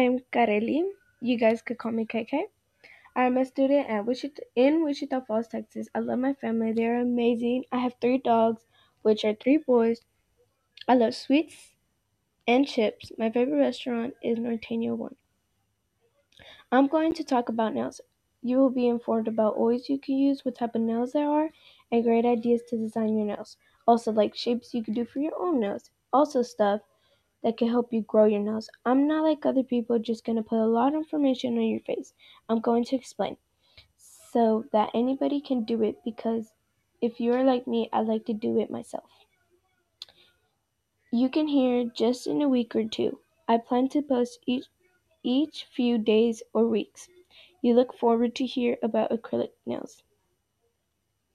named Kareli. You guys could call me KK. I'm a student at Wichita, in Wichita Falls, Texas. I love my family. They're amazing. I have three dogs, which are three boys. I love sweets and chips. My favorite restaurant is Norteño One. I'm going to talk about nails. You will be informed about oils you can use, what type of nails there are, and great ideas to design your nails. Also, like shapes you can do for your own nails. Also, stuff that can help you grow your nails. I'm not like other people just going to put a lot of information on your face. I'm going to explain so that anybody can do it because if you're like me, I like to do it myself. You can hear just in a week or two. I plan to post each each few days or weeks. You look forward to hear about acrylic nails.